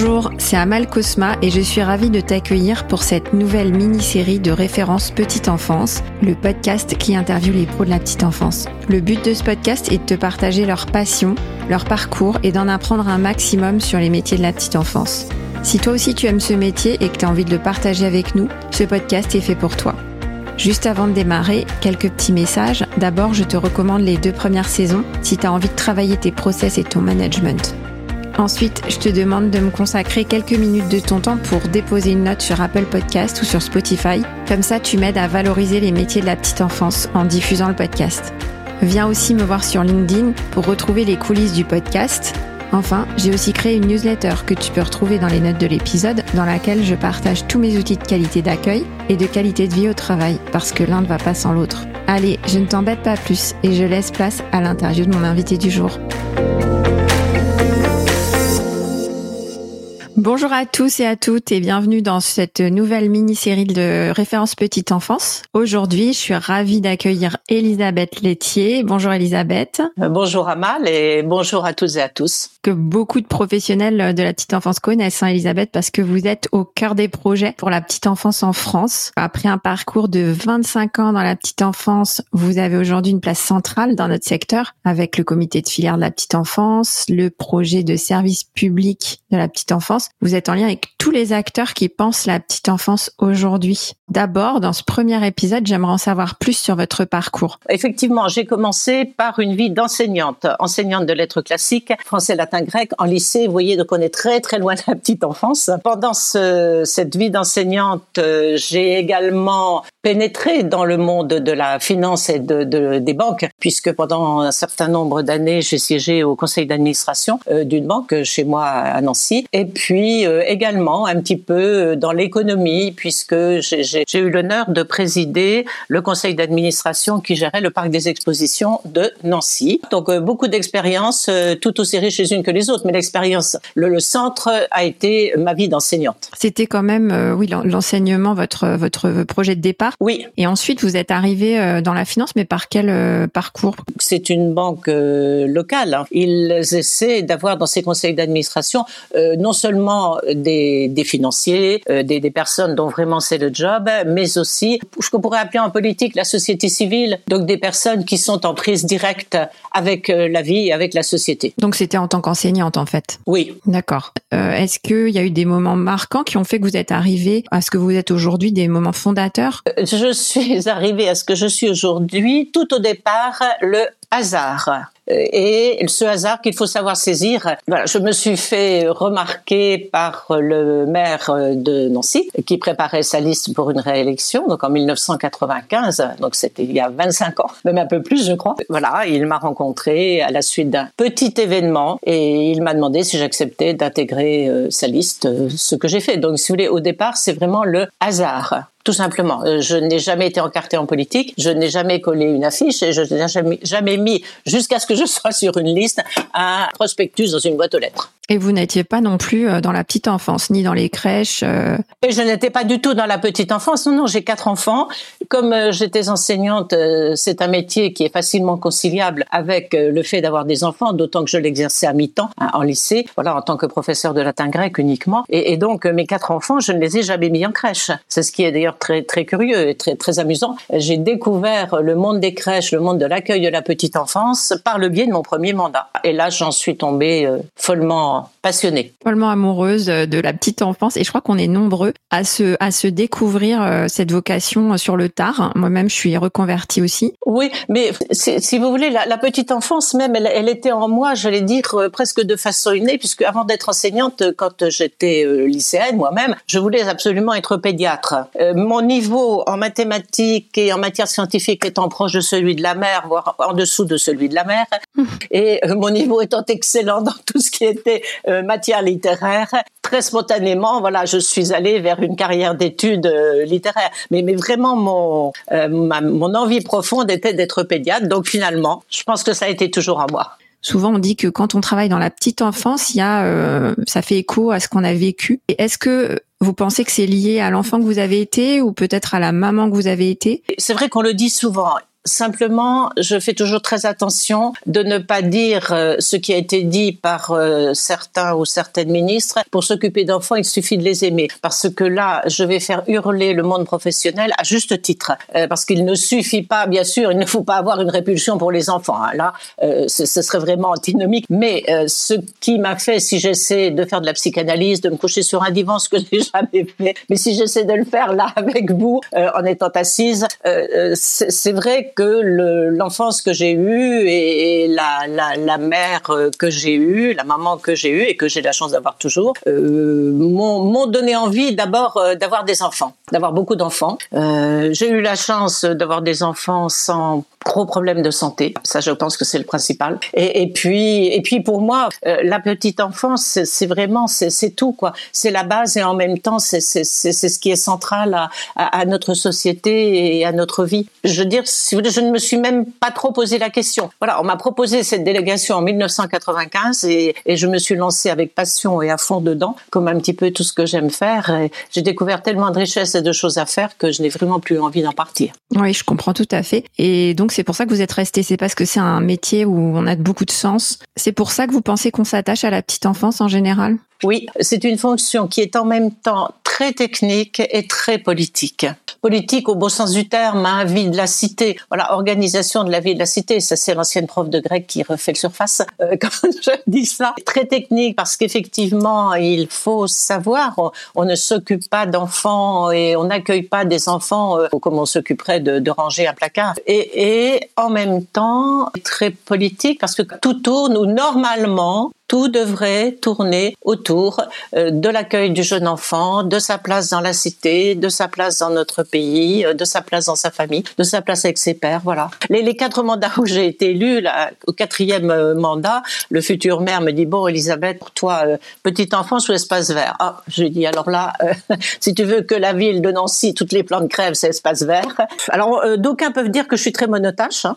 Bonjour, c'est Amal Cosma et je suis ravie de t'accueillir pour cette nouvelle mini-série de références petite enfance, le podcast qui interviewe les pros de la petite enfance. Le but de ce podcast est de te partager leur passion, leur parcours et d'en apprendre un maximum sur les métiers de la petite enfance. Si toi aussi tu aimes ce métier et que tu as envie de le partager avec nous, ce podcast est fait pour toi. Juste avant de démarrer, quelques petits messages. D'abord, je te recommande les deux premières saisons si tu as envie de travailler tes process et ton management. Ensuite, je te demande de me consacrer quelques minutes de ton temps pour déposer une note sur Apple Podcast ou sur Spotify. Comme ça, tu m'aides à valoriser les métiers de la petite enfance en diffusant le podcast. Viens aussi me voir sur LinkedIn pour retrouver les coulisses du podcast Enfin, j'ai aussi créé une newsletter que tu peux retrouver dans les notes de l'épisode, dans laquelle je partage tous mes outils de qualité d'accueil et de qualité de vie au travail, parce que l'un ne va pas sans l'autre. Allez, je ne t'embête pas plus et je laisse place à l'interview de mon invité du jour. Bonjour à tous et à toutes et bienvenue dans cette nouvelle mini-série de références petite enfance. Aujourd'hui, je suis ravie d'accueillir Elisabeth Laitier. Bonjour Elisabeth. Euh, bonjour Amal et bonjour à toutes et à tous. Que beaucoup de professionnels de la petite enfance connaissent, hein, Elisabeth, parce que vous êtes au cœur des projets pour la petite enfance en France. Après un parcours de 25 ans dans la petite enfance, vous avez aujourd'hui une place centrale dans notre secteur avec le comité de filière de la petite enfance, le projet de service public de la petite enfance vous êtes en lien avec tous les acteurs qui pensent la petite enfance aujourd'hui. D'abord, dans ce premier épisode, j'aimerais en savoir plus sur votre parcours. Effectivement, j'ai commencé par une vie d'enseignante, enseignante de lettres classiques, français, latin, grec, en lycée. Vous voyez, donc on est très très loin de la petite enfance. Pendant cette vie d'enseignante, euh, j'ai également pénétré dans le monde de la finance et de, des banques, puisque pendant un certain nombre d'années, j'ai siégé au conseil d'administration euh, d'une banque chez moi à Nancy. Et puis euh, également un petit peu dans l'économie, puisque j'ai eu l'honneur de présider le conseil d'administration qui gérait le parc des expositions de Nancy. Donc euh, beaucoup d'expériences, euh, tout aussi riches les unes que les autres, mais l'expérience, le, centre a été ma vie d'enseignante. C'était quand même, euh, oui, l'enseignement, votre votre projet de départ. Oui. Et ensuite, vous êtes arrivé dans la finance, mais par quel parcours? C'est une banque locale. Hein. Ils essaient d'avoir dans ces conseils d'administration non seulement des, des financiers, des, des personnes dont vraiment c'est le job, mais aussi ce qu'on pourrait appeler en politique la société civile, donc des personnes qui sont en prise directe avec euh, la vie et avec la société. Donc c'était en tant qu'enseignante en fait? Oui. D'accord. Euh, est-ce qu'il y a eu des moments marquants qui ont fait que vous êtes arrivé à ce que vous êtes aujourd'hui, des moments fondateurs? Euh, Je suis arrivée à ce que je suis aujourd'hui tout au départ le hasard et ce hasard qu'il faut savoir saisir. Voilà, je me suis fait remarquer par le maire de Nancy qui préparait sa liste pour une réélection, donc en 1995, donc c'était il y a 25 ans, même un peu plus je crois. Voilà, il m'a rencontré à la suite d'un petit événement et il m'a demandé si j'acceptais d'intégrer euh, sa liste, euh, ce que j'ai fait. Donc si vous voulez, au départ, c'est vraiment le hasard tout simplement. Euh, je n'ai jamais été encarté en politique, je n'ai jamais collé une affiche et je n'ai jamais, jamais mis, jusqu'à ce que je sois sur une liste, un prospectus dans une boîte aux lettres. Et vous n'étiez pas non plus euh, dans la petite enfance, ni dans les crèches euh Et je n'étais pas du tout dans la petite enfance. Non, non, j'ai quatre enfants. Comme euh, j'étais enseignante, c'est un métier qui est facilement conciliable avec le fait d'avoir des enfants, d'autant que je l'exerçais à mi-temps hein, en lycée, voilà, en tant que professeur de latin grec uniquement. Et, donc, mes quatre enfants, je ne les ai jamais mis en crèche. C'est ce qui est d'ailleurs très, très curieux et très, très amusant. J'ai découvert le monde des crèches, le monde de l'accueil de la petite enfance par le biais de mon premier mandat. Et là, j'en suis tombée follement passionnée. Follement amoureuse de la petite enfance. Et je crois qu'on est nombreux à se, à se découvrir euh, cette vocation sur le tard. Moi-même, je suis reconvertie aussi. Oui, mais si vous voulez, la, petite enfance même, elle, était en moi, j'allais dire, euh, presque de façon innée, puisque avant d'être enseignante, quand j'étais euh, lycéenne moi-même, je voulais absolument être pédiatre. mon niveau en mathématiques et en matière scientifique étant proche de celui de la mère, voire en dessous de celui de la mère, et mon niveau étant excellent dans tout ce qui était euh, matière littéraire, très spontanément, voilà, je suis allée vers une carrière d'études euh, littéraires. Mais, mais vraiment, mon, euh, mon envie profonde était d'être pédiatre. Donc finalement, je pense que ça a été toujours en moi. Souvent, on dit que quand on travaille dans la petite enfance, il y a, ça fait écho à ce qu'on a vécu. Et est-ce que vous pensez que c'est lié à l'enfant que vous avez été ou peut-être à la maman que vous avez été? C'est vrai qu'on le dit souvent Simplement, je fais toujours très attention de ne pas dire euh, ce qui a été dit par euh, certains ou certaines ministres. Pour s'occuper d'enfants, il suffit de les aimer. Parce que là, je vais faire hurler le monde professionnel à juste titre. Euh, parce qu'il ne suffit pas, bien sûr, il ne faut pas avoir une répulsion pour les enfants. Hein. Là, ce, serait vraiment antinomique. Mais ce qui m'a fait, si j'essaie de faire de la psychanalyse, de me coucher sur un divan, ce que j'ai jamais fait, mais si j'essaie de le faire là avec vous, en étant assise, c'est vrai que l'enfance que j'ai eue et, la, la, mère que j'ai eue, la maman que j'ai eue et que j'ai la chance d'avoir toujours, euh, m'ont donné envie d'abord euh, d'avoir des enfants, d'avoir beaucoup d'enfants. Euh, j'ai eu la chance d'avoir des enfants sans gros problèmes de santé. Ça, je pense que c'est le principal. Et, puis, et puis pour moi, euh, la petite enfance, c'est vraiment, c'est tout quoi. C'est la base et en même temps, c'est ce qui est central à, notre société et à notre vie. Je veux dire, je ne me suis même pas trop posé la question. Voilà, on m'a proposé cette délégation en 1995 et, et je me suis lancée avec passion et à fond dedans, comme un petit peu tout ce que j'aime faire. J'ai découvert tellement de richesses et de choses à faire que je n'ai vraiment plus envie d'en partir. Oui, je comprends tout à fait. Et donc c'est pour ça que vous êtes resté. C'est parce que c'est un métier où on a beaucoup de sens. C'est pour ça que vous pensez qu'on s'attache à la petite enfance en général? Oui, c'est une fonction qui est en même temps très technique et très politique. Politique au beau sens du terme, hein, vie de la cité. Voilà, organisation de la vie de la cité. Ça, c'est l'ancienne prof de grec qui refait le surface euh, quand je dis ça. Très technique parce qu'effectivement, il faut savoir, on, ne s'occupe pas d'enfants et on n'accueille pas des enfants euh, comme on s'occuperait de, ranger un placard. Et, et en même temps, très politique parce que tout tourne ou normalement tout devrait tourner autour euh, de l'accueil du jeune enfant, de sa place dans la cité, de sa place dans notre pays, euh, de sa place dans sa famille, de sa place avec ses pères. Voilà. Les, quatre mandats où j'ai été élue, au quatrième euh, mandat, le futur maire me dit bon, Elisabeth, pour toi, petite enfance ou espace vert Ah, je lui dis alors là, si tu veux que la ville de Nancy, toutes les plantes crèvent, c'est espace vert. Alors d'aucuns peuvent dire que je suis très monotache, hein,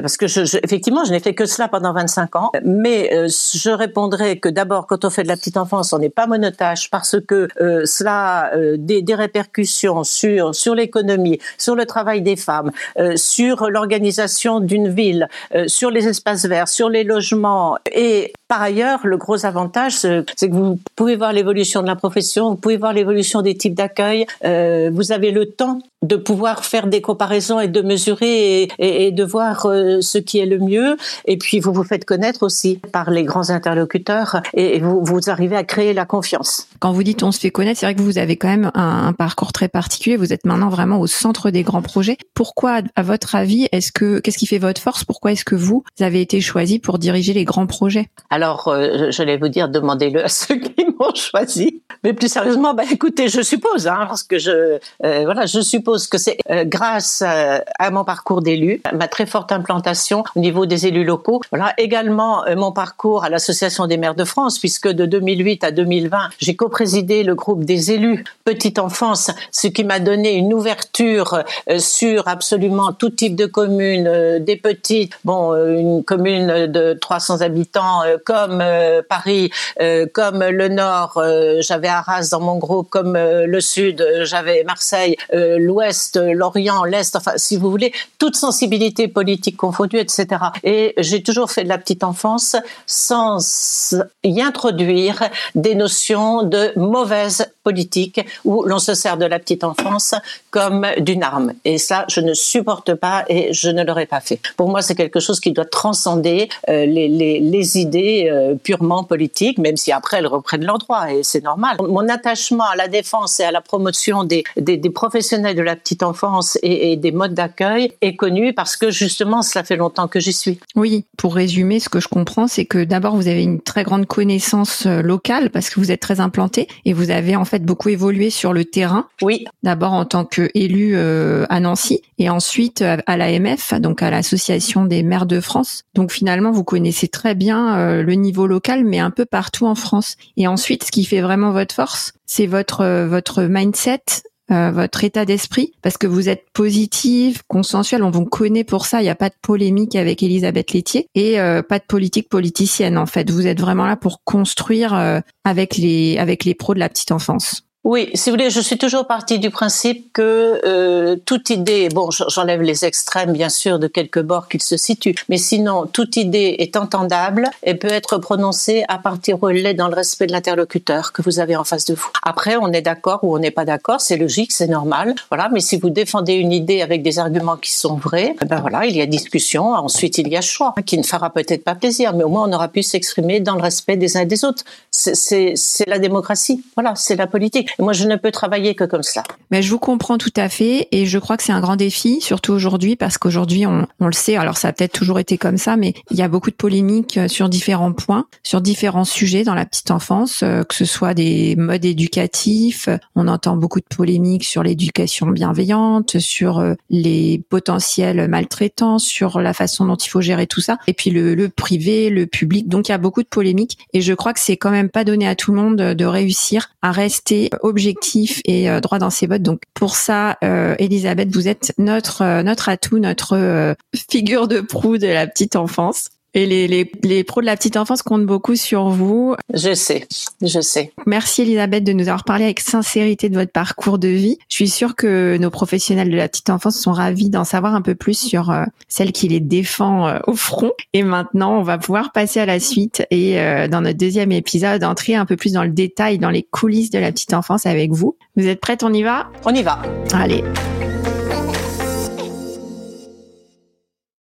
parce que je, effectivement, je n'ai fait que cela pendant 25 ans, mais je répondrai que d'abord, quand on fait de la petite enfance, on n'est pas monotache parce que euh, cela a euh, des, répercussions sur sur l'économie, sur le travail des femmes, euh, sur l'organisation d'une ville, euh, sur les espaces verts, sur les logements. Et par ailleurs, le gros avantage, c'est que vous pouvez voir l'évolution de la profession, vous pouvez voir l'évolution des types d'accueil, vous avez le temps de pouvoir faire des comparaisons et de mesurer et, et, et de voir euh, ce qui est le mieux. Et puis, vous vous faites connaître aussi par les grands interlocuteurs et vous, vous arrivez à créer la confiance. Quand vous dites on se fait connaître, c'est vrai que vous avez quand même un, un, parcours très particulier. Vous êtes maintenant vraiment au centre des grands projets. Pourquoi, à votre avis, est-ce que qu'est-ce qui fait votre force? Pourquoi est-ce que vous avez été choisi pour diriger les grands projets? Alors, euh, j'allais vous dire, demandez-le à ceux qui m'ont choisi. Mais plus sérieusement, bah, écoutez, je suppose, hein, parce que je, euh, voilà, je suppose que c'est euh, grâce euh, à mon parcours d'élu, ma très forte implantation au niveau des élus locaux. Voilà, également euh, mon parcours à l'Association des maires de France, puisque de 2008 à 2020, j'ai co-présidé le groupe des élus petite enfance, ce qui m'a donné une ouverture sur absolument tout type de communes, des petites, bon, une commune de 300 habitants comme Paris, comme le Nord, j'avais Arras dans mon groupe, comme le Sud, j'avais Marseille, l'Ouest, l'Orient, l'Est, enfin, si vous voulez, toute sensibilité politique confondue, etc. Et j'ai toujours fait de la petite enfance sans y introduire des notions de mauvaise politique où l'on se sert de la petite enfance comme d'une arme. Et ça, je ne supporte pas et je ne l'aurais pas fait. Pour moi, c'est quelque chose qui doit transcender les, les, idées euh, purement politique, même si après elles reprennent leur droit et c'est normal. Mon attachement à la défense et à la promotion des, des professionnels de la petite enfance et, et des modes d'accueil est connu parce que justement cela fait longtemps que j'y suis. Oui, pour résumer, ce que je comprends, c'est que d'abord vous avez une très grande connaissance euh, locale parce que vous êtes très implanté et vous avez en fait beaucoup évolué sur le terrain. Oui. D'abord en tant qu'élu euh, à Nancy et ensuite à l'AMF, donc à l'Association des maires de France. Donc finalement, vous connaissez très bien le niveau local, mais un peu partout en France. Et ensuite, ce qui fait vraiment votre force, c'est votre euh, votre mindset, euh, votre état d'esprit, parce que vous êtes positive, consensuelle, on vous connaît pour ça, il n'y a pas de polémique avec Elisabeth Laitier et euh, pas de politique politicienne en fait. Vous êtes vraiment là pour construire avec les avec les pros de la petite enfance. Oui, si vous voulez, je suis toujours partie du principe que euh, toute idée, bon, j'enlève les extrêmes bien sûr de quelque bord qu'ils se situent, mais sinon toute idée est entendable et peut être prononcée à partir elle est dans le respect de l'interlocuteur que vous avez en face de vous. Après, on est d'accord ou on n'est pas d'accord, c'est logique, c'est normal, voilà. Mais si vous défendez une idée avec des arguments qui sont vrais, eh ben voilà, il y a discussion. Ensuite, il y a choix qui ne fera peut-être pas plaisir, mais au moins on aura pu s'exprimer dans le respect des uns et des autres. C'est la démocratie, voilà, c'est la politique moi, je ne peux travailler que comme ça. Mais je vous comprends tout à fait et je crois que c'est un grand défi, surtout aujourd'hui, parce qu'aujourd'hui, on, on, le sait, alors ça a peut-être toujours été comme ça, mais il y a beaucoup de polémiques euh, sur différents points, sur différents sujets dans la petite enfance, euh, que ce soit des modes éducatifs, on entend beaucoup de polémiques sur l'éducation bienveillante, sur euh, les potentiels maltraitants, sur la façon dont il faut gérer tout ça, et puis le, le privé, le public. Donc il y a beaucoup de polémiques et je crois que c'est quand même pas donné à tout le monde de réussir à rester objectif et euh, droit dans ses bottes. Donc pour ça, euh, Elisabeth, vous êtes notre euh, notre atout, notre figure de proue de la petite enfance. Et les, les, les, pros de la petite enfance comptent beaucoup sur vous. Je sais, je sais. Merci Elisabeth de nous avoir parlé avec sincérité de votre parcours de vie. Je suis sûre que nos professionnels de la petite enfance sont ravis d'en savoir un peu plus sur euh, celle qui les défend euh, au front. Et maintenant, on va pouvoir passer à la suite et euh, dans notre deuxième épisode, entrer un peu plus dans le détail, dans les coulisses de la petite enfance avec vous. Vous êtes prête? On y va? On y va. Allez.